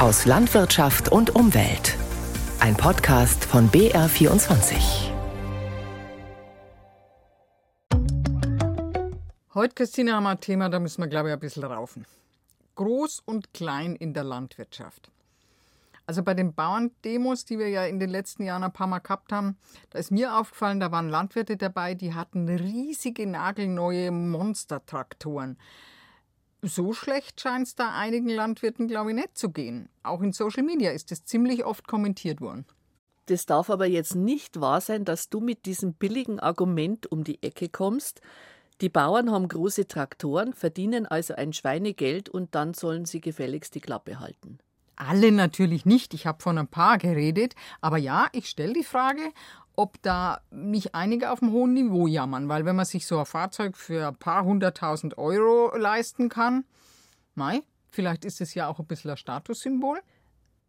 aus Landwirtschaft und Umwelt. Ein Podcast von BR24. Heute, Christine, haben wir ein Thema, da müssen wir, glaube ich, ein bisschen raufen. Groß und klein in der Landwirtschaft. Also bei den Bauerndemos, die wir ja in den letzten Jahren ein paar Mal gehabt haben, da ist mir aufgefallen, da waren Landwirte dabei, die hatten riesige nagelneue Monstertraktoren so schlecht scheint es da einigen Landwirten, glaube ich, nicht zu gehen. Auch in Social Media ist es ziemlich oft kommentiert worden. Das darf aber jetzt nicht wahr sein, dass du mit diesem billigen Argument um die Ecke kommst. Die Bauern haben große Traktoren, verdienen also ein Schweinegeld und dann sollen sie gefälligst die Klappe halten. Alle natürlich nicht, ich habe von ein paar geredet, aber ja, ich stelle die Frage, ob da nicht einige auf einem hohen Niveau jammern, weil wenn man sich so ein Fahrzeug für ein paar hunderttausend Euro leisten kann, mei, vielleicht ist es ja auch ein bisschen ein Statussymbol.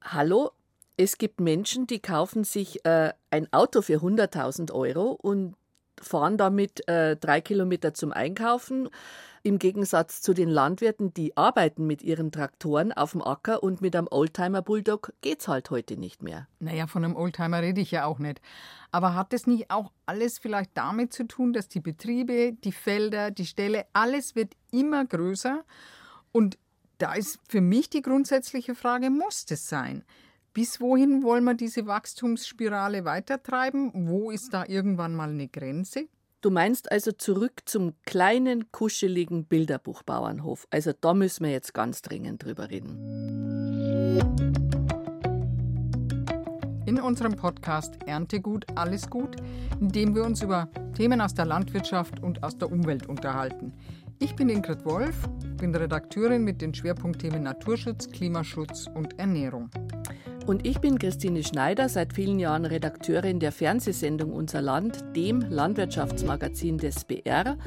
Hallo, es gibt Menschen, die kaufen sich äh, ein Auto für 100.000 Euro und fahren damit äh, drei Kilometer zum Einkaufen. Im Gegensatz zu den Landwirten, die arbeiten mit ihren Traktoren auf dem Acker und mit einem Oldtimer Bulldog geht's halt heute nicht mehr. Naja, von einem Oldtimer rede ich ja auch nicht. Aber hat es nicht auch alles vielleicht damit zu tun, dass die Betriebe, die Felder, die Ställe, alles wird immer größer? Und da ist für mich die grundsätzliche Frage, muss das sein? Bis wohin wollen wir diese Wachstumsspirale weitertreiben? Wo ist da irgendwann mal eine Grenze? Du meinst also zurück zum kleinen, kuscheligen Bilderbuchbauernhof. Also da müssen wir jetzt ganz dringend drüber reden. In unserem Podcast Erntegut, alles gut, in dem wir uns über Themen aus der Landwirtschaft und aus der Umwelt unterhalten. Ich bin Ingrid Wolf, bin Redakteurin mit den Schwerpunktthemen Naturschutz, Klimaschutz und Ernährung. Und ich bin Christine Schneider, seit vielen Jahren Redakteurin der Fernsehsendung Unser Land, dem Landwirtschaftsmagazin des BR.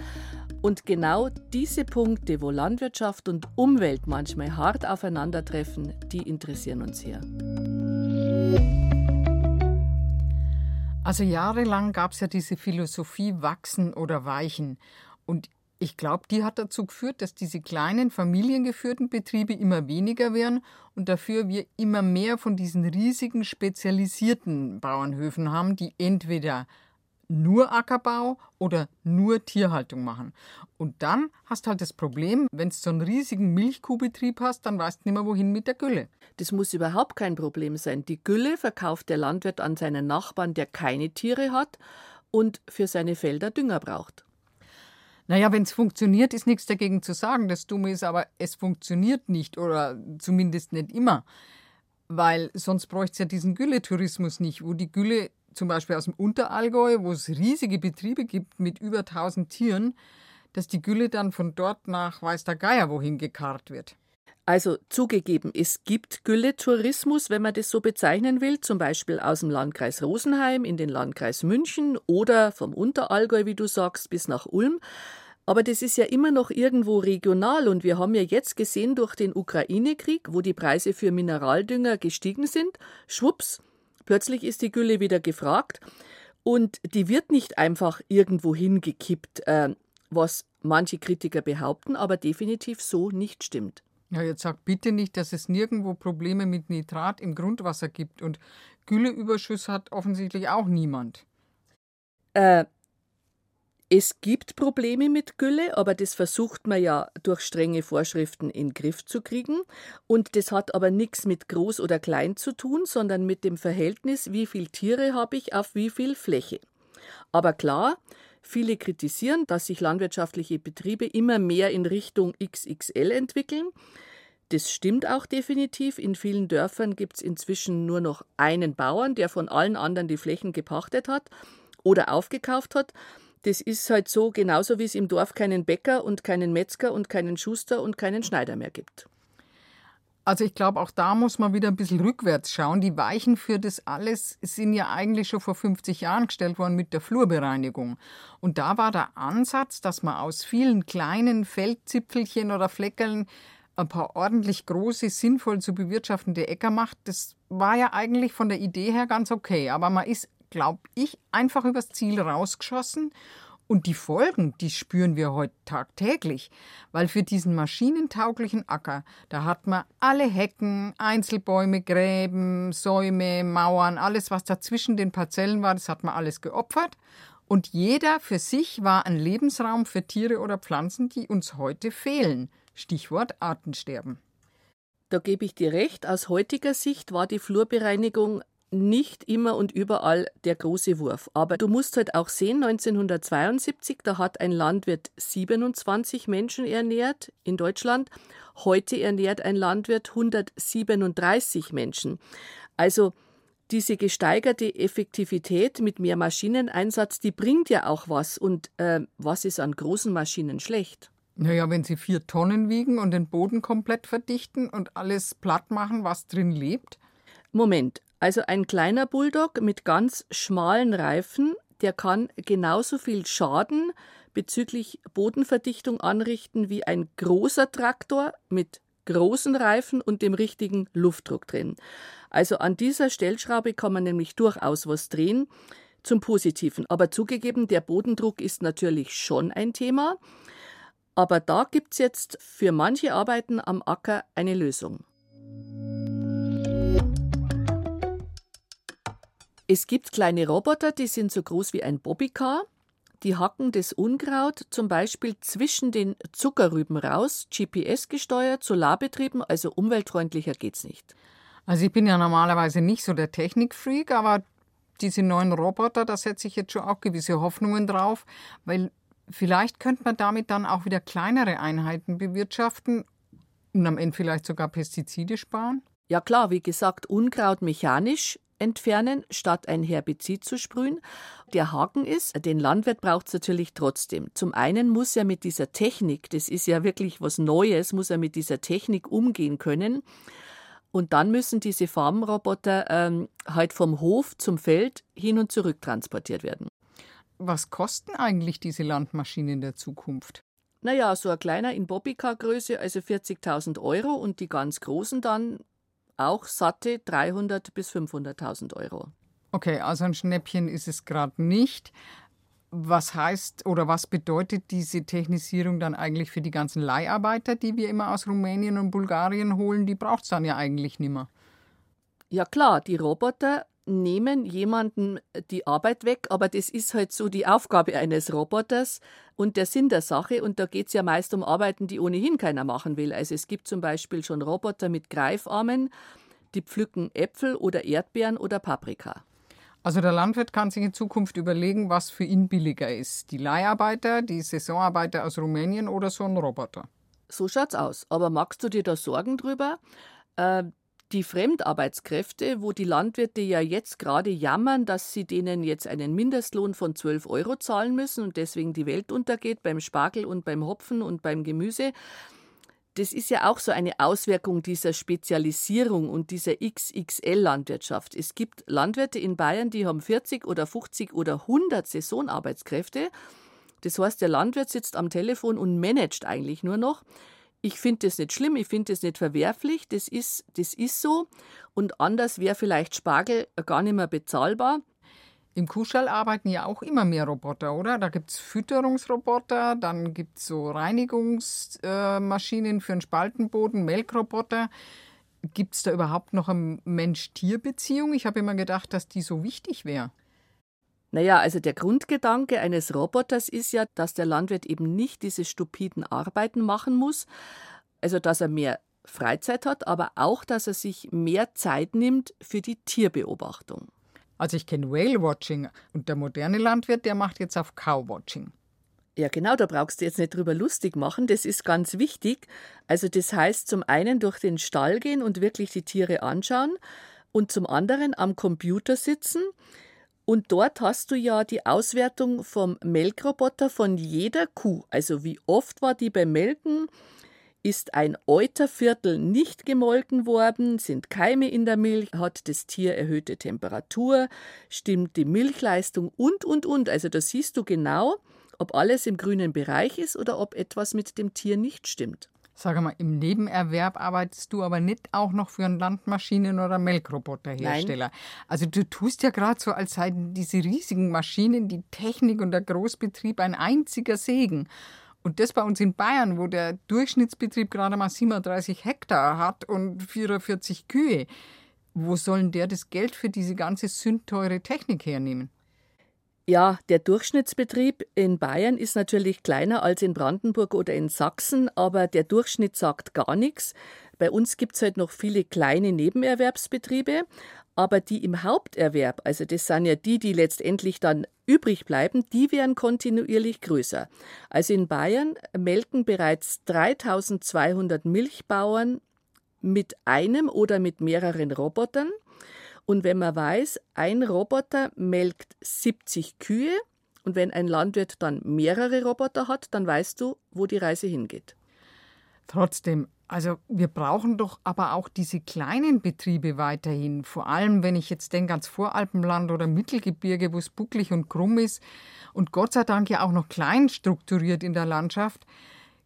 Und genau diese Punkte, wo Landwirtschaft und Umwelt manchmal hart aufeinandertreffen, die interessieren uns hier. Also jahrelang gab es ja diese Philosophie wachsen oder weichen. Und ich glaube, die hat dazu geführt, dass diese kleinen familiengeführten Betriebe immer weniger werden und dafür wir immer mehr von diesen riesigen spezialisierten Bauernhöfen haben, die entweder nur Ackerbau oder nur Tierhaltung machen. Und dann hast du halt das Problem, wenn du so einen riesigen Milchkuhbetrieb hast, dann weißt du nicht mehr, wohin mit der Gülle. Das muss überhaupt kein Problem sein. Die Gülle verkauft der Landwirt an seinen Nachbarn, der keine Tiere hat und für seine Felder Dünger braucht. Naja, wenn es funktioniert, ist nichts dagegen zu sagen. Das Dumme ist aber, es funktioniert nicht oder zumindest nicht immer. Weil sonst bräuchte es ja diesen Gülletourismus nicht, wo die Gülle zum Beispiel aus dem Unterallgäu, wo es riesige Betriebe gibt mit über 1000 Tieren, dass die Gülle dann von dort nach weiß der Geier wohin gekarrt wird. Also zugegeben, es gibt Gülletourismus, wenn man das so bezeichnen will, zum Beispiel aus dem Landkreis Rosenheim in den Landkreis München oder vom Unterallgäu, wie du sagst, bis nach Ulm. Aber das ist ja immer noch irgendwo regional und wir haben ja jetzt gesehen durch den Ukraine-Krieg, wo die Preise für Mineraldünger gestiegen sind, schwupps, plötzlich ist die Gülle wieder gefragt und die wird nicht einfach irgendwo hingekippt, äh, was manche Kritiker behaupten, aber definitiv so nicht stimmt. Ja, jetzt sag bitte nicht, dass es nirgendwo Probleme mit Nitrat im Grundwasser gibt und Gülleüberschuss hat offensichtlich auch niemand. Äh, es gibt Probleme mit Gülle, aber das versucht man ja durch strenge Vorschriften in den Griff zu kriegen. Und das hat aber nichts mit groß oder klein zu tun, sondern mit dem Verhältnis, wie viele Tiere habe ich auf wie viel Fläche. Aber klar, Viele kritisieren, dass sich landwirtschaftliche Betriebe immer mehr in Richtung XXL entwickeln. Das stimmt auch definitiv. In vielen Dörfern gibt es inzwischen nur noch einen Bauern, der von allen anderen die Flächen gepachtet hat oder aufgekauft hat. Das ist halt so, genauso wie es im Dorf keinen Bäcker und keinen Metzger und keinen Schuster und keinen Schneider mehr gibt. Also ich glaube, auch da muss man wieder ein bisschen rückwärts schauen. Die Weichen für das alles sind ja eigentlich schon vor 50 Jahren gestellt worden mit der Flurbereinigung. Und da war der Ansatz, dass man aus vielen kleinen Feldzipfelchen oder Fleckeln ein paar ordentlich große, sinnvoll zu bewirtschaftende Äcker macht. Das war ja eigentlich von der Idee her ganz okay. Aber man ist, glaube ich, einfach übers Ziel rausgeschossen Und die Folgen, die spüren wir heute tagtäglich, weil für diesen maschinentauglichen Acker, da hat man alle Hecken, Einzelbäume, Gräben, Säume, Mauern, alles, was dazwischen den Parzellen war, das hat man alles geopfert. Und jeder für sich war ein Lebensraum für Tiere oder Pflanzen, die uns heute fehlen. Stichwort Artensterben. Da gebe ich dir recht, aus heutiger Sicht war die Flurbereinigung nicht immer und überall der große Wurf. Aber du musst halt auch sehen, 1972, da hat ein Landwirt 27 Menschen ernährt in Deutschland. Heute ernährt ein Landwirt 137 Menschen. Also diese gesteigerte Effektivität mit mehr Maschineneinsatz, die bringt ja auch was. Und äh, was ist an großen Maschinen schlecht? Naja, wenn sie vier Tonnen wiegen und den Boden komplett verdichten und alles platt machen, was drin lebt. Moment, also ein kleiner Bulldog mit ganz schmalen Reifen, der kann genauso viel Schaden bezüglich Bodenverdichtung anrichten wie ein großer Traktor mit großen Reifen und dem richtigen Luftdruck drin. Also an dieser Stellschraube kann man nämlich durchaus was drehen zum Positiven. Aber zugegeben, der Bodendruck ist natürlich schon ein Thema. Aber da gibt es jetzt für manche Arbeiten am Acker eine Lösung. Es gibt kleine Roboter, die sind so groß wie ein Bobbycar. Die hacken das Unkraut zum Beispiel zwischen den Zuckerrüben raus, GPS gesteuert, solarbetrieben, also umweltfreundlicher geht's nicht. Also ich bin ja normalerweise nicht so der Technikfreak, aber diese neuen Roboter, da setze ich jetzt schon auch gewisse Hoffnungen drauf, weil Vielleicht könnte man damit dann auch wieder kleinere Einheiten bewirtschaften und am Ende vielleicht sogar Pestizide sparen? Ja klar, wie gesagt, Unkraut mechanisch entfernen, statt ein Herbizid zu sprühen. Der Haken ist, den Landwirt braucht es natürlich trotzdem. Zum einen muss er mit dieser Technik, das ist ja wirklich was Neues, muss er mit dieser Technik umgehen können. Und dann müssen diese Farbenroboter ähm, halt vom Hof zum Feld hin und zurück transportiert werden. Was kosten eigentlich diese Landmaschinen der Zukunft? Naja, so ein kleiner in Bobbycar-Größe, also 40.000 Euro und die ganz großen dann auch satte 300.000 bis 500.000 Euro. Okay, also ein Schnäppchen ist es gerade nicht. Was heißt oder was bedeutet diese Technisierung dann eigentlich für die ganzen Leiharbeiter, die wir immer aus Rumänien und Bulgarien holen? Die braucht es dann ja eigentlich nicht mehr. Ja klar, die Roboter nehmen jemanden die Arbeit weg, aber das ist halt so die Aufgabe eines Roboters und der Sinn der Sache. Und da geht es ja meist um Arbeiten, die ohnehin keiner machen will. Also es gibt zum Beispiel schon Roboter mit Greifarmen, die pflücken Äpfel oder Erdbeeren oder Paprika. Also der Landwirt kann sich in Zukunft überlegen, was für ihn billiger ist. Die Leiharbeiter, die Saisonarbeiter aus Rumänien oder so ein Roboter. So schaut's aus. Aber magst du dir da Sorgen drüber? Die Fremdarbeitskräfte, wo die Landwirte ja jetzt gerade jammern, dass sie denen jetzt einen Mindestlohn von 12 Euro zahlen müssen und deswegen die Welt untergeht beim Spargel und beim Hopfen und beim Gemüse. Das ist ja auch so eine Auswirkung dieser Spezialisierung und dieser XXL-Landwirtschaft. Es gibt Landwirte in Bayern, die haben 40 oder 50 oder 100 Saisonarbeitskräfte. Das heißt, der Landwirt sitzt am Telefon und managt eigentlich nur noch. Ich finde das nicht schlimm, ich finde das nicht verwerflich, das ist, das ist so. Und anders wäre vielleicht Spargel gar nicht mehr bezahlbar. Im Kuhstall arbeiten ja auch immer mehr Roboter, oder? Da gibt es Fütterungsroboter, dann gibt es so Reinigungsmaschinen für den Spaltenboden, Melkroboter. Gibt es da überhaupt noch eine Mensch-Tier-Beziehung? Ich habe immer gedacht, dass die so wichtig wäre. Naja, also der Grundgedanke eines Roboters ist ja, dass der Landwirt eben nicht diese stupiden Arbeiten machen muss, also dass er mehr Freizeit hat, aber auch, dass er sich mehr Zeit nimmt für die Tierbeobachtung. Also ich kenne Whale-Watching und der moderne Landwirt, der macht jetzt auf Cow-Watching. Ja, genau, da brauchst du jetzt nicht drüber lustig machen, das ist ganz wichtig. Also das heißt zum einen durch den Stall gehen und wirklich die Tiere anschauen und zum anderen am Computer sitzen, und dort hast du ja die Auswertung vom Melkroboter von jeder Kuh. Also wie oft war die beim Melken? Ist ein Euterviertel nicht gemolken worden? Sind Keime in der Milch? Hat das Tier erhöhte Temperatur? Stimmt die Milchleistung? Und, und, und. Also da siehst du genau, ob alles im grünen Bereich ist oder ob etwas mit dem Tier nicht stimmt. Sag mal, im Nebenerwerb arbeitest du aber nicht auch noch für einen Landmaschinen- oder Melkroboterhersteller. Also du tust ja gerade so, als seien diese riesigen Maschinen, die Technik und der Großbetrieb ein einziger Segen. Und das bei uns in Bayern, wo der Durchschnittsbetrieb gerade mal 37 Hektar hat und 44 Kühe. Wo sollen der das Geld für diese ganze sündteure Technik hernehmen? Ja, der Durchschnittsbetrieb in Bayern ist natürlich kleiner als in Brandenburg oder in Sachsen, aber der Durchschnitt sagt gar nichts. Bei uns gibt es halt noch viele kleine Nebenerwerbsbetriebe, aber die im Haupterwerb, also das sind ja die, die letztendlich dann übrig bleiben, die werden kontinuierlich größer. Also in Bayern melken bereits 3200 Milchbauern mit einem oder mit mehreren Robotern. Und wenn man weiß, ein Roboter melkt 70 Kühe und wenn ein Landwirt dann mehrere Roboter hat, dann weißt du, wo die Reise hingeht. Trotzdem, also wir brauchen doch aber auch diese kleinen Betriebe weiterhin. Vor allem, wenn ich jetzt denke ans Voralpenland oder Mittelgebirge, wo es bucklig und krumm ist und Gott sei Dank ja auch noch klein strukturiert in der Landschaft.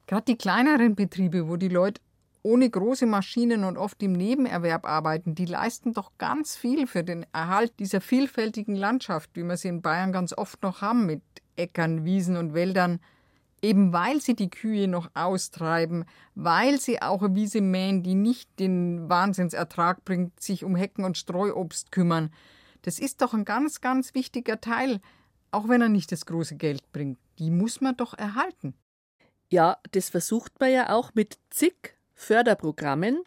Gerade die kleineren Betriebe, wo die Leute ohne große Maschinen und oft im Nebenerwerb arbeiten, die leisten doch ganz viel für den Erhalt dieser vielfältigen Landschaft, wie wir sie in Bayern ganz oft noch haben, mit Äckern, Wiesen und Wäldern. Eben weil sie die Kühe noch austreiben, weil sie auch eine Wiese mähen, die nicht den Wahnsinnsertrag bringt, sich um Hecken und Streuobst kümmern. Das ist doch ein ganz, ganz wichtiger Teil, auch wenn er nicht das große Geld bringt. Die muss man doch erhalten. Ja, das versucht man ja auch mit zig Förderprogrammen.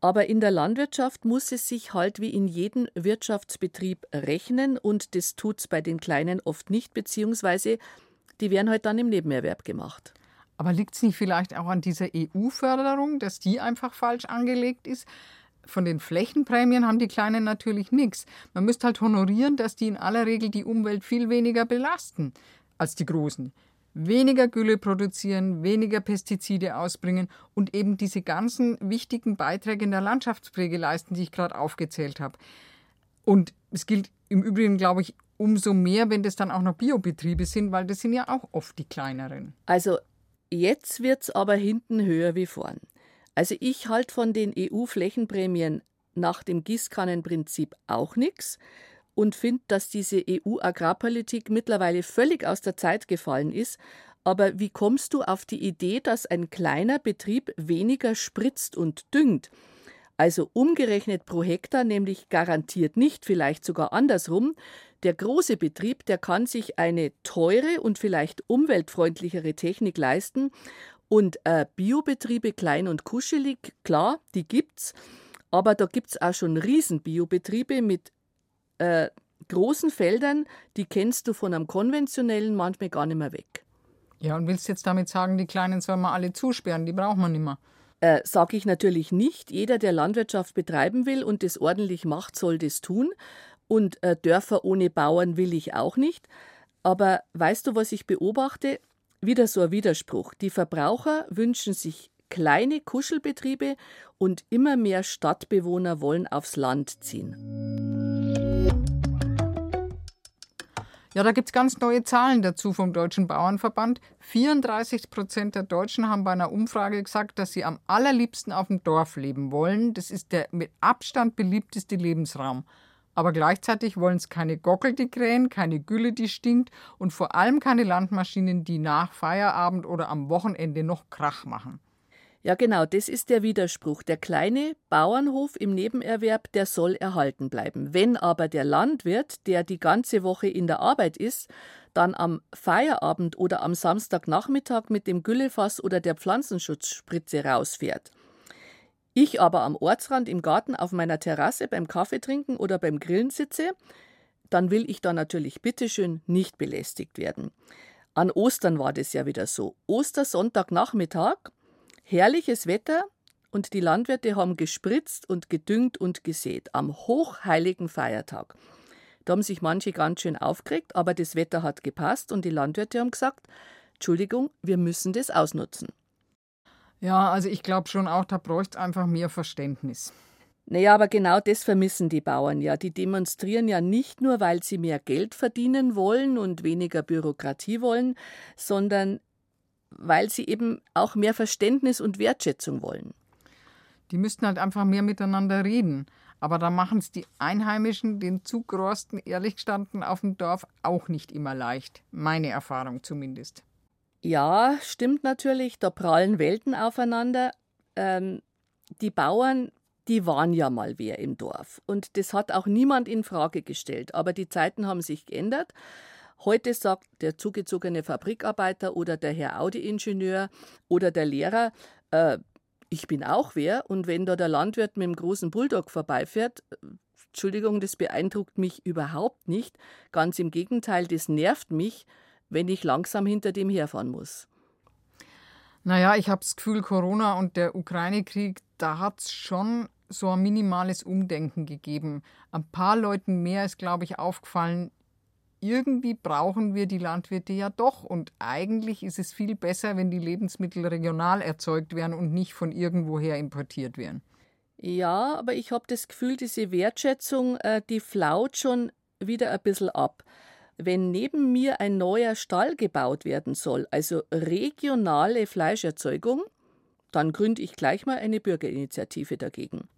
Aber in der Landwirtschaft muss es sich halt wie in jedem Wirtschaftsbetrieb rechnen und das tut es bei den Kleinen oft nicht, beziehungsweise die werden halt dann im Nebenerwerb gemacht. Aber liegt es nicht vielleicht auch an dieser EU-Förderung, dass die einfach falsch angelegt ist? Von den Flächenprämien haben die Kleinen natürlich nichts. Man müsste halt honorieren, dass die in aller Regel die Umwelt viel weniger belasten als die Großen weniger Gülle produzieren, weniger Pestizide ausbringen und eben diese ganzen wichtigen Beiträge in der Landschaftspflege leisten, die ich gerade aufgezählt habe. Und es gilt im Übrigen, glaube ich, umso mehr, wenn das dann auch noch Biobetriebe sind, weil das sind ja auch oft die kleineren. Also jetzt wird es aber hinten höher wie vorn. Also ich halte von den EU-Flächenprämien nach dem Gießkannenprinzip auch nichts und finde, dass diese EU-Agrarpolitik mittlerweile völlig aus der Zeit gefallen ist. Aber wie kommst du auf die Idee, dass ein kleiner Betrieb weniger spritzt und düngt? Also umgerechnet pro Hektar, nämlich garantiert nicht, vielleicht sogar andersrum. Der große Betrieb, der kann sich eine teure und vielleicht umweltfreundlichere Technik leisten. Und äh, Biobetriebe klein und kuschelig, klar, die gibt's. Aber da gibt es auch schon Riesen-Biobetriebe mit äh, großen Feldern, die kennst du von einem konventionellen manchmal gar nicht mehr weg. Ja, und willst jetzt damit sagen, die Kleinen sollen wir alle zusperren, die braucht man nicht mehr? Äh, Sage ich natürlich nicht. Jeder, der Landwirtschaft betreiben will und das ordentlich macht, soll das tun. Und äh, Dörfer ohne Bauern will ich auch nicht. Aber weißt du, was ich beobachte? Wieder so ein Widerspruch. Die Verbraucher wünschen sich kleine Kuschelbetriebe und immer mehr Stadtbewohner wollen aufs Land ziehen. Ja, da gibt es ganz neue Zahlen dazu vom Deutschen Bauernverband. 34 Prozent der Deutschen haben bei einer Umfrage gesagt, dass sie am allerliebsten auf dem Dorf leben wollen. Das ist der mit Abstand beliebteste Lebensraum. Aber gleichzeitig wollen es keine Gockel, die krähen, keine Gülle, die stinkt und vor allem keine Landmaschinen, die nach Feierabend oder am Wochenende noch Krach machen. Ja, genau, das ist der Widerspruch. Der kleine Bauernhof im Nebenerwerb, der soll erhalten bleiben. Wenn aber der Landwirt, der die ganze Woche in der Arbeit ist, dann am Feierabend oder am Samstagnachmittag mit dem Güllefass oder der Pflanzenschutzspritze rausfährt, ich aber am Ortsrand im Garten auf meiner Terrasse beim Kaffee trinken oder beim Grillen sitze, dann will ich da natürlich bitteschön nicht belästigt werden. An Ostern war das ja wieder so. Ostersonntagnachmittag Herrliches Wetter und die Landwirte haben gespritzt und gedüngt und gesät am hochheiligen Feiertag. Da haben sich manche ganz schön aufgeregt, aber das Wetter hat gepasst und die Landwirte haben gesagt, Entschuldigung, wir müssen das ausnutzen. Ja, also ich glaube schon auch, da bräuchte es einfach mehr Verständnis. Naja, aber genau das vermissen die Bauern ja. Die demonstrieren ja nicht nur, weil sie mehr Geld verdienen wollen und weniger Bürokratie wollen, sondern weil sie eben auch mehr Verständnis und Wertschätzung wollen. Die müssten halt einfach mehr miteinander reden. Aber da machen es die Einheimischen, den Zugrosten, ehrlich gestanden, auf dem Dorf auch nicht immer leicht. Meine Erfahrung zumindest. Ja, stimmt natürlich, da prallen Welten aufeinander. Ähm, die Bauern, die waren ja mal wer im Dorf. Und das hat auch niemand in Frage gestellt. Aber die Zeiten haben sich geändert. Heute sagt der zugezogene Fabrikarbeiter oder der Herr Audi-Ingenieur oder der Lehrer, äh, ich bin auch wer. Und wenn da der Landwirt mit dem großen Bulldog vorbeifährt, Entschuldigung, das beeindruckt mich überhaupt nicht. Ganz im Gegenteil, das nervt mich, wenn ich langsam hinter dem herfahren muss. Naja, ich habe das Gefühl, Corona und der Ukraine-Krieg, da hat es schon so ein minimales Umdenken gegeben. Ein paar Leuten mehr ist, glaube ich, aufgefallen, irgendwie brauchen wir die Landwirte ja doch. Und eigentlich ist es viel besser, wenn die Lebensmittel regional erzeugt werden und nicht von irgendwoher importiert werden. Ja, aber ich habe das Gefühl, diese Wertschätzung, äh, die flaut schon wieder ein bisschen ab. Wenn neben mir ein neuer Stall gebaut werden soll, also regionale Fleischerzeugung, dann gründe ich gleich mal eine Bürgerinitiative dagegen.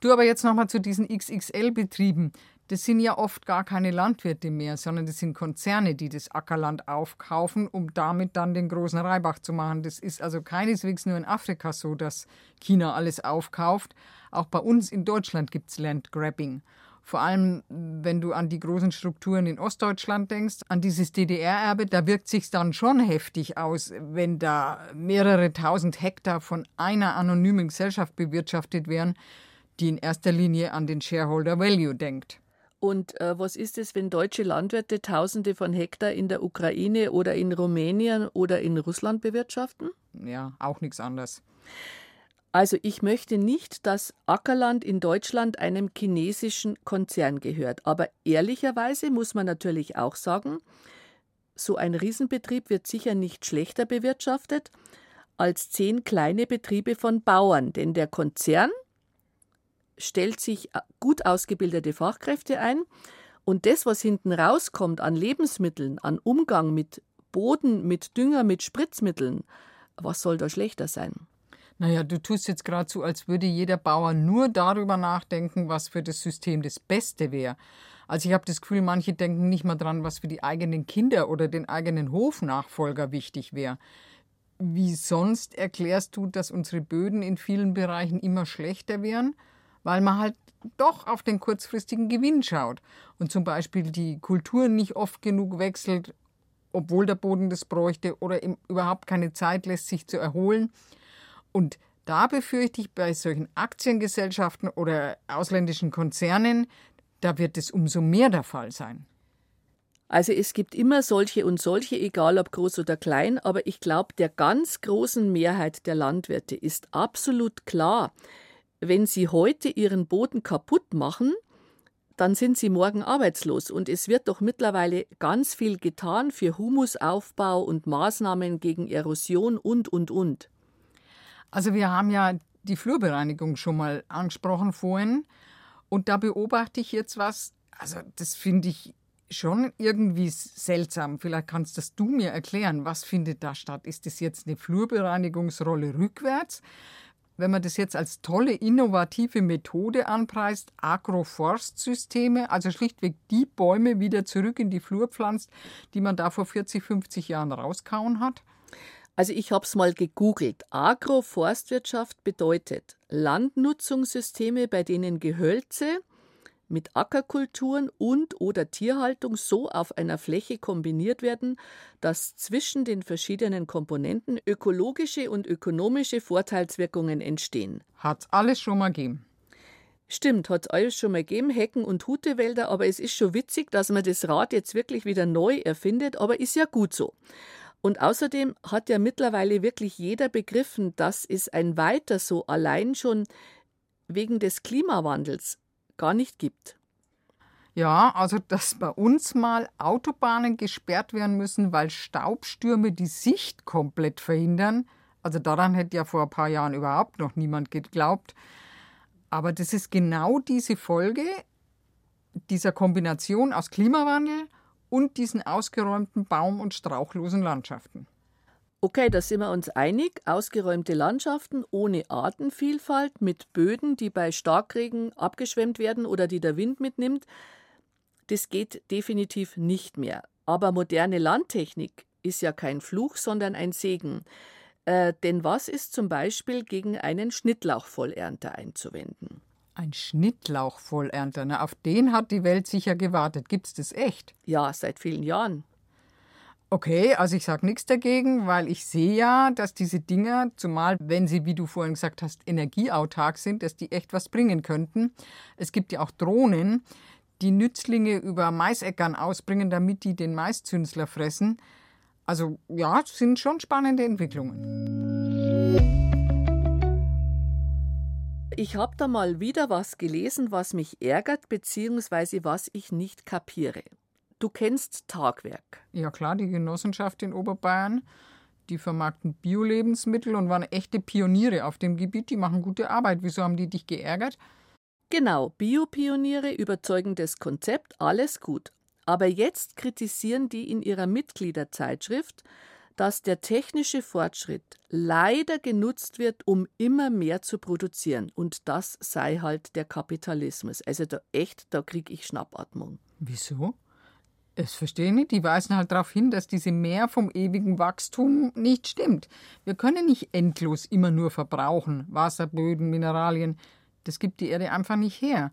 Du aber jetzt nochmal zu diesen XXL-Betrieben das sind ja oft gar keine Landwirte mehr, sondern das sind Konzerne, die das Ackerland aufkaufen, um damit dann den großen Reibach zu machen. Das ist also keineswegs nur in Afrika so, dass China alles aufkauft. Auch bei uns in Deutschland gibt es Landgrabbing. Vor allem, wenn du an die großen Strukturen in Ostdeutschland denkst, an dieses DDR-Erbe, da wirkt sich dann schon heftig aus, wenn da mehrere tausend Hektar von einer anonymen Gesellschaft bewirtschaftet werden, die in erster Linie an den Shareholder Value denkt. Und äh, was ist es, wenn deutsche Landwirte Tausende von Hektar in der Ukraine oder in Rumänien oder in Russland bewirtschaften? Ja, auch nichts anderes. Also ich möchte nicht, dass Ackerland in Deutschland einem chinesischen Konzern gehört. Aber ehrlicherweise muss man natürlich auch sagen, so ein Riesenbetrieb wird sicher nicht schlechter bewirtschaftet als zehn kleine Betriebe von Bauern. Denn der Konzern stellt sich äh, gut ausgebildete Fachkräfte ein und das, was hinten rauskommt an Lebensmitteln, an Umgang mit Boden, mit Dünger, mit Spritzmitteln, was soll da schlechter sein? Naja, du tust jetzt gerade so, als würde jeder Bauer nur darüber nachdenken, was für das System das Beste wäre. Also ich habe das Gefühl, manche denken nicht mal dran, was für die eigenen Kinder oder den eigenen Hofnachfolger wichtig wäre. Wie sonst erklärst du, dass unsere Böden in vielen Bereichen immer schlechter wären? Weil man halt doch auf den kurzfristigen Gewinn schaut und zum Beispiel die Kultur nicht oft genug wechselt, obwohl der Boden das bräuchte oder überhaupt keine Zeit lässt, sich zu erholen. Und da befürchte ich bei solchen Aktiengesellschaften oder ausländischen Konzernen, da wird es umso mehr der Fall sein. Also es gibt immer solche und solche, egal ob groß oder klein, aber ich glaube, der ganz großen Mehrheit der Landwirte ist absolut klar, wenn sie heute ihren Boden kaputt machen, dann sind sie morgen arbeitslos. Und es wird doch mittlerweile ganz viel getan für Humusaufbau und Maßnahmen gegen Erosion und, und, und. Also wir haben ja die Flurbereinigung schon mal angesprochen vorhin. Und da beobachte ich jetzt was, also das finde ich schon irgendwie seltsam. Vielleicht kannst das du mir erklären. Was findet da statt? Ist das jetzt eine Flurbereinigungsrolle rückwärts? Wenn man das jetzt als tolle, innovative Methode anpreist, Agroforstsysteme, also schlichtweg die Bäume wieder zurück in die Flur pflanzt, die man da vor 40, 50 Jahren rauskauen hat? Also ich habe es mal gegoogelt. Agroforstwirtschaft bedeutet Landnutzungssysteme, bei denen Gehölze, mit Ackerkulturen und oder Tierhaltung so auf einer Fläche kombiniert werden, dass zwischen den verschiedenen Komponenten ökologische und ökonomische Vorteilswirkungen entstehen. Hat's alles schon mal gegeben. Stimmt, hat es alles schon mal gegeben, Hecken- und Hutewälder, aber es ist schon witzig, dass man das Rad jetzt wirklich wieder neu erfindet, aber ist ja gut so. Und außerdem hat ja mittlerweile wirklich jeder begriffen, dass es ein Weiter so allein schon wegen des Klimawandels gar nicht gibt. Ja, also dass bei uns mal Autobahnen gesperrt werden müssen, weil Staubstürme die Sicht komplett verhindern. Also daran hätte ja vor ein paar Jahren überhaupt noch niemand geglaubt. Aber das ist genau diese Folge dieser Kombination aus Klimawandel und diesen ausgeräumten Baum- und strauchlosen Landschaften. Okay, da sind wir uns einig. Ausgeräumte Landschaften ohne Artenvielfalt mit Böden, die bei Starkregen abgeschwemmt werden oder die der Wind mitnimmt, das geht definitiv nicht mehr. Aber moderne Landtechnik ist ja kein Fluch, sondern ein Segen. Äh, denn was ist zum Beispiel gegen einen Schnittlauchvollernter einzuwenden? Ein Schnittlauchvollernter, na, auf den hat die Welt sicher gewartet. Gibt's das echt? Ja, seit vielen Jahren. Okay, also ich sage nichts dagegen, weil ich sehe ja, dass diese Dinger, zumal wenn sie, wie du vorhin gesagt hast, energieautark sind, dass die echt was bringen könnten. Es gibt ja auch Drohnen, die Nützlinge über Maisäckern ausbringen, damit die den Maiszünsler fressen. Also ja, sind schon spannende Entwicklungen. Ich habe da mal wieder was gelesen, was mich ärgert, beziehungsweise was ich nicht kapiere. Du kennst Tagwerk. Ja klar, die Genossenschaft in Oberbayern. Die vermarkten Bio-Lebensmittel und waren echte Pioniere auf dem Gebiet. Die machen gute Arbeit. Wieso haben die dich geärgert? Genau, Biopioniere, überzeugendes Konzept, alles gut. Aber jetzt kritisieren die in ihrer Mitgliederzeitschrift, dass der technische Fortschritt leider genutzt wird, um immer mehr zu produzieren. Und das sei halt der Kapitalismus. Also da echt, da kriege ich Schnappatmung. Wieso? Das verstehe ich nicht. Die weisen halt darauf hin, dass diese Mehr vom ewigen Wachstum nicht stimmt. Wir können nicht endlos immer nur verbrauchen. Wasser, Böden, Mineralien. Das gibt die Erde einfach nicht her.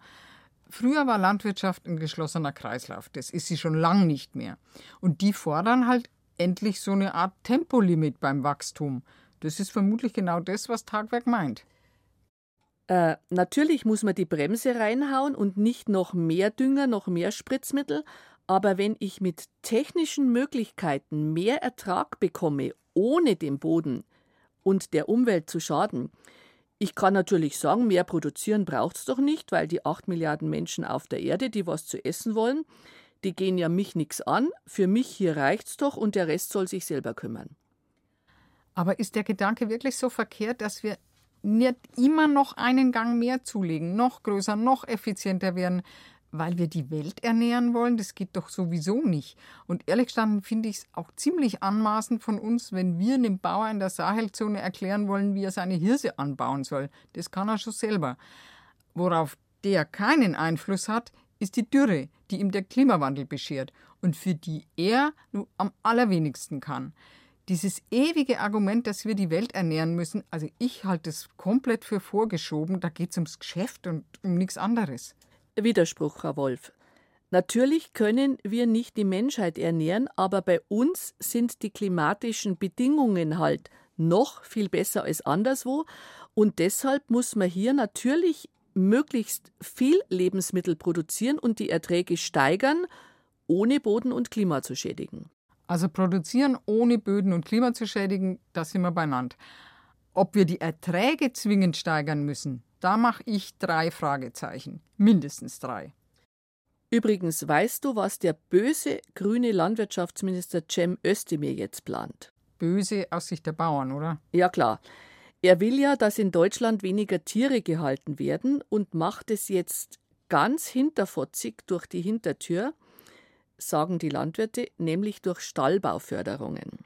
Früher war Landwirtschaft ein geschlossener Kreislauf. Das ist sie schon lang nicht mehr. Und die fordern halt endlich so eine Art Tempolimit beim Wachstum. Das ist vermutlich genau das, was Tagwerk meint. Äh, natürlich muss man die Bremse reinhauen und nicht noch mehr Dünger, noch mehr Spritzmittel, aber wenn ich mit technischen Möglichkeiten mehr Ertrag bekomme, ohne dem Boden und der Umwelt zu schaden, ich kann natürlich sagen, mehr produzieren braucht es doch nicht, weil die acht Milliarden Menschen auf der Erde, die was zu essen wollen, die gehen ja mich nichts an. Für mich hier reicht's doch und der Rest soll sich selber kümmern. Aber ist der Gedanke wirklich so verkehrt, dass wir nicht immer noch einen Gang mehr zulegen, noch größer, noch effizienter werden? Weil wir die Welt ernähren wollen, das geht doch sowieso nicht. Und ehrlich gestanden finde ich es auch ziemlich anmaßend von uns, wenn wir einem Bauer in der Sahelzone erklären wollen, wie er seine Hirse anbauen soll. Das kann er schon selber. Worauf der keinen Einfluss hat, ist die Dürre, die ihm der Klimawandel beschert und für die er nur am allerwenigsten kann. Dieses ewige Argument, dass wir die Welt ernähren müssen, also ich halte es komplett für vorgeschoben, da geht es ums Geschäft und um nichts anderes. Widerspruch, Frau Wolf. Natürlich können wir nicht die Menschheit ernähren, aber bei uns sind die klimatischen Bedingungen halt noch viel besser als anderswo und deshalb muss man hier natürlich möglichst viel Lebensmittel produzieren und die Erträge steigern, ohne Boden und Klima zu schädigen. Also produzieren ohne Böden und Klima zu schädigen, das sind wir beieinander. Ob wir die Erträge zwingend steigern müssen, da mache ich drei Fragezeichen. Mindestens drei. Übrigens, weißt du, was der böse grüne Landwirtschaftsminister Cem Özdemir jetzt plant? Böse aus Sicht der Bauern, oder? Ja, klar. Er will ja, dass in Deutschland weniger Tiere gehalten werden und macht es jetzt ganz hinterfotzig durch die Hintertür, sagen die Landwirte, nämlich durch Stallbauförderungen.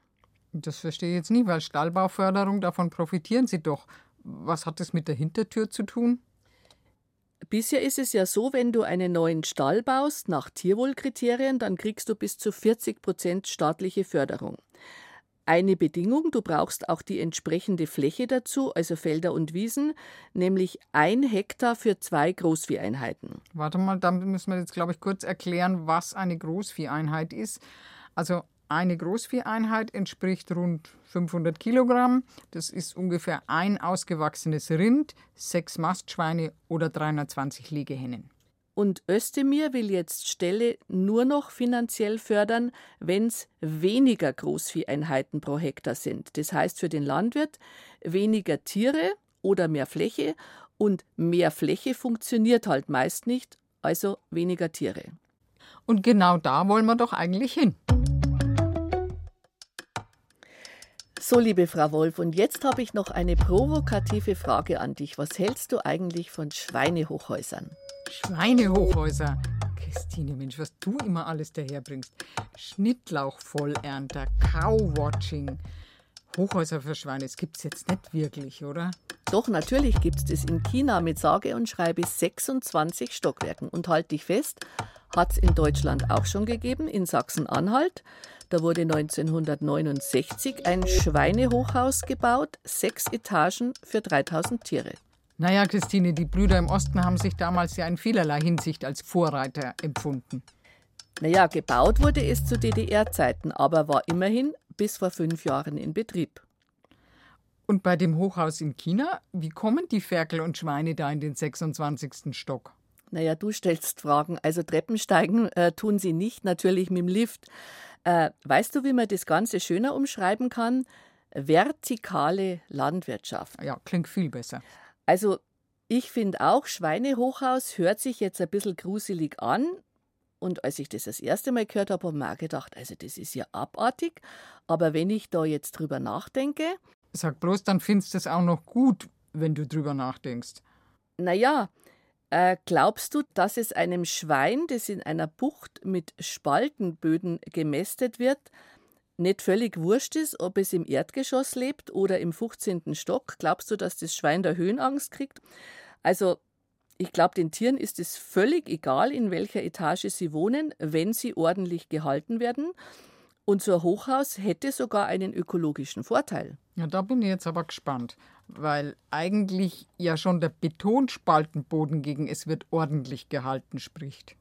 Das verstehe ich jetzt nie, weil Stallbauförderung, davon profitieren sie doch. Was hat das mit der Hintertür zu tun? Bisher ist es ja so, wenn du einen neuen Stall baust nach Tierwohlkriterien, dann kriegst du bis zu 40 Prozent staatliche Förderung. Eine Bedingung, du brauchst auch die entsprechende Fläche dazu, also Felder und Wiesen, nämlich ein Hektar für zwei Großvieheinheiten. Warte mal, da müssen wir jetzt, glaube ich, kurz erklären, was eine Großvieheinheit ist. Also eine Großvieheinheit entspricht rund 500 Kilogramm. Das ist ungefähr ein ausgewachsenes Rind, sechs Mastschweine oder 320 Legehennen. Und Özdemir will jetzt Ställe nur noch finanziell fördern, wenn es weniger Großvieheinheiten pro Hektar sind. Das heißt für den Landwirt weniger Tiere oder mehr Fläche und mehr Fläche funktioniert halt meist nicht, also weniger Tiere. Und genau da wollen wir doch eigentlich hin. So, liebe Frau Wolf, und jetzt habe ich noch eine provokative Frage an dich. Was hältst du eigentlich von Schweinehochhäusern? Schweinehochhäuser? Christine, Mensch, was du immer alles daherbringst. Schnittlauchvollernter, Cow-Watching, Hochhäuser für Schweine, das gibt es jetzt nicht wirklich, oder? Doch, natürlich gibt es das in China mit sage und schreibe 26 Stockwerken. Und halt dich fest, hat es in Deutschland auch schon gegeben, in Sachsen-Anhalt. Da wurde 1969 ein Schweinehochhaus gebaut, sechs Etagen für 3000 Tiere. Naja, Christine, die Brüder im Osten haben sich damals ja in vielerlei Hinsicht als Vorreiter empfunden. Naja, gebaut wurde es zu DDR-Zeiten, aber war immerhin bis vor fünf Jahren in Betrieb. Und bei dem Hochhaus in China, wie kommen die Ferkel und Schweine da in den 26. Stock? Naja, du stellst Fragen. Also Treppensteigen äh, tun sie nicht, natürlich mit dem Lift. Äh, weißt du, wie man das Ganze schöner umschreiben kann? Vertikale Landwirtschaft. Ja, klingt viel besser. Also, ich finde auch, Schweinehochhaus hört sich jetzt ein bisschen gruselig an. Und als ich das das erste Mal gehört habe, habe ich mir auch gedacht, also das ist ja abartig. Aber wenn ich da jetzt drüber nachdenke. Sag bloß, dann findest du es auch noch gut, wenn du drüber nachdenkst. Naja, äh, glaubst du, dass es einem Schwein, das in einer Bucht mit Spaltenböden gemästet wird, nicht völlig wurscht ist, ob es im Erdgeschoss lebt oder im 15. Stock? Glaubst du, dass das Schwein da Höhenangst kriegt? Also, ich glaube, den Tieren ist es völlig egal, in welcher Etage sie wohnen, wenn sie ordentlich gehalten werden. Ein Hochhaus hätte sogar einen ökologischen Vorteil. Ja, da bin ich jetzt aber gespannt, weil eigentlich ja schon der Betonspaltenboden gegen es wird ordentlich gehalten spricht.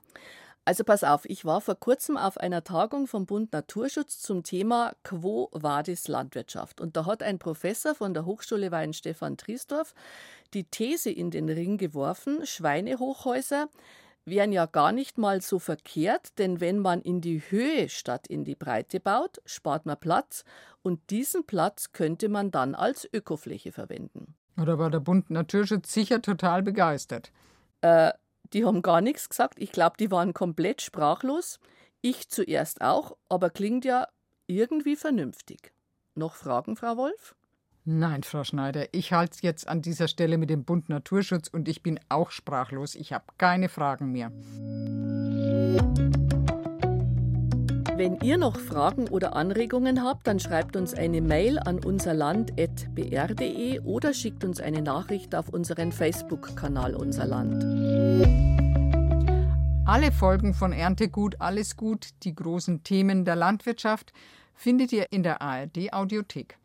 Also pass auf, ich war vor kurzem auf einer Tagung vom Bund Naturschutz zum Thema Quo Vadis Landwirtschaft. Und da hat ein Professor von der Hochschule Wein Stefan Triesdorf die These in den Ring geworfen, Schweinehochhäuser wären ja gar nicht mal so verkehrt, denn wenn man in die Höhe statt in die Breite baut, spart man Platz und diesen Platz könnte man dann als Ökofläche verwenden. Oder war der Bund Naturschutz sicher total begeistert? Äh, die haben gar nichts gesagt. Ich glaube, die waren komplett sprachlos. Ich zuerst auch, aber klingt ja irgendwie vernünftig. Noch Fragen, Frau Wolf? Nein, Frau Schneider, ich halte es jetzt an dieser Stelle mit dem Bund Naturschutz und ich bin auch sprachlos. Ich habe keine Fragen mehr. Wenn ihr noch Fragen oder Anregungen habt, dann schreibt uns eine Mail an unserland.br.de oder schickt uns eine Nachricht auf unseren Facebook-Kanal Unser Land. Alle Folgen von Erntegut, alles gut, die großen Themen der Landwirtschaft findet ihr in der ARD Audiothek.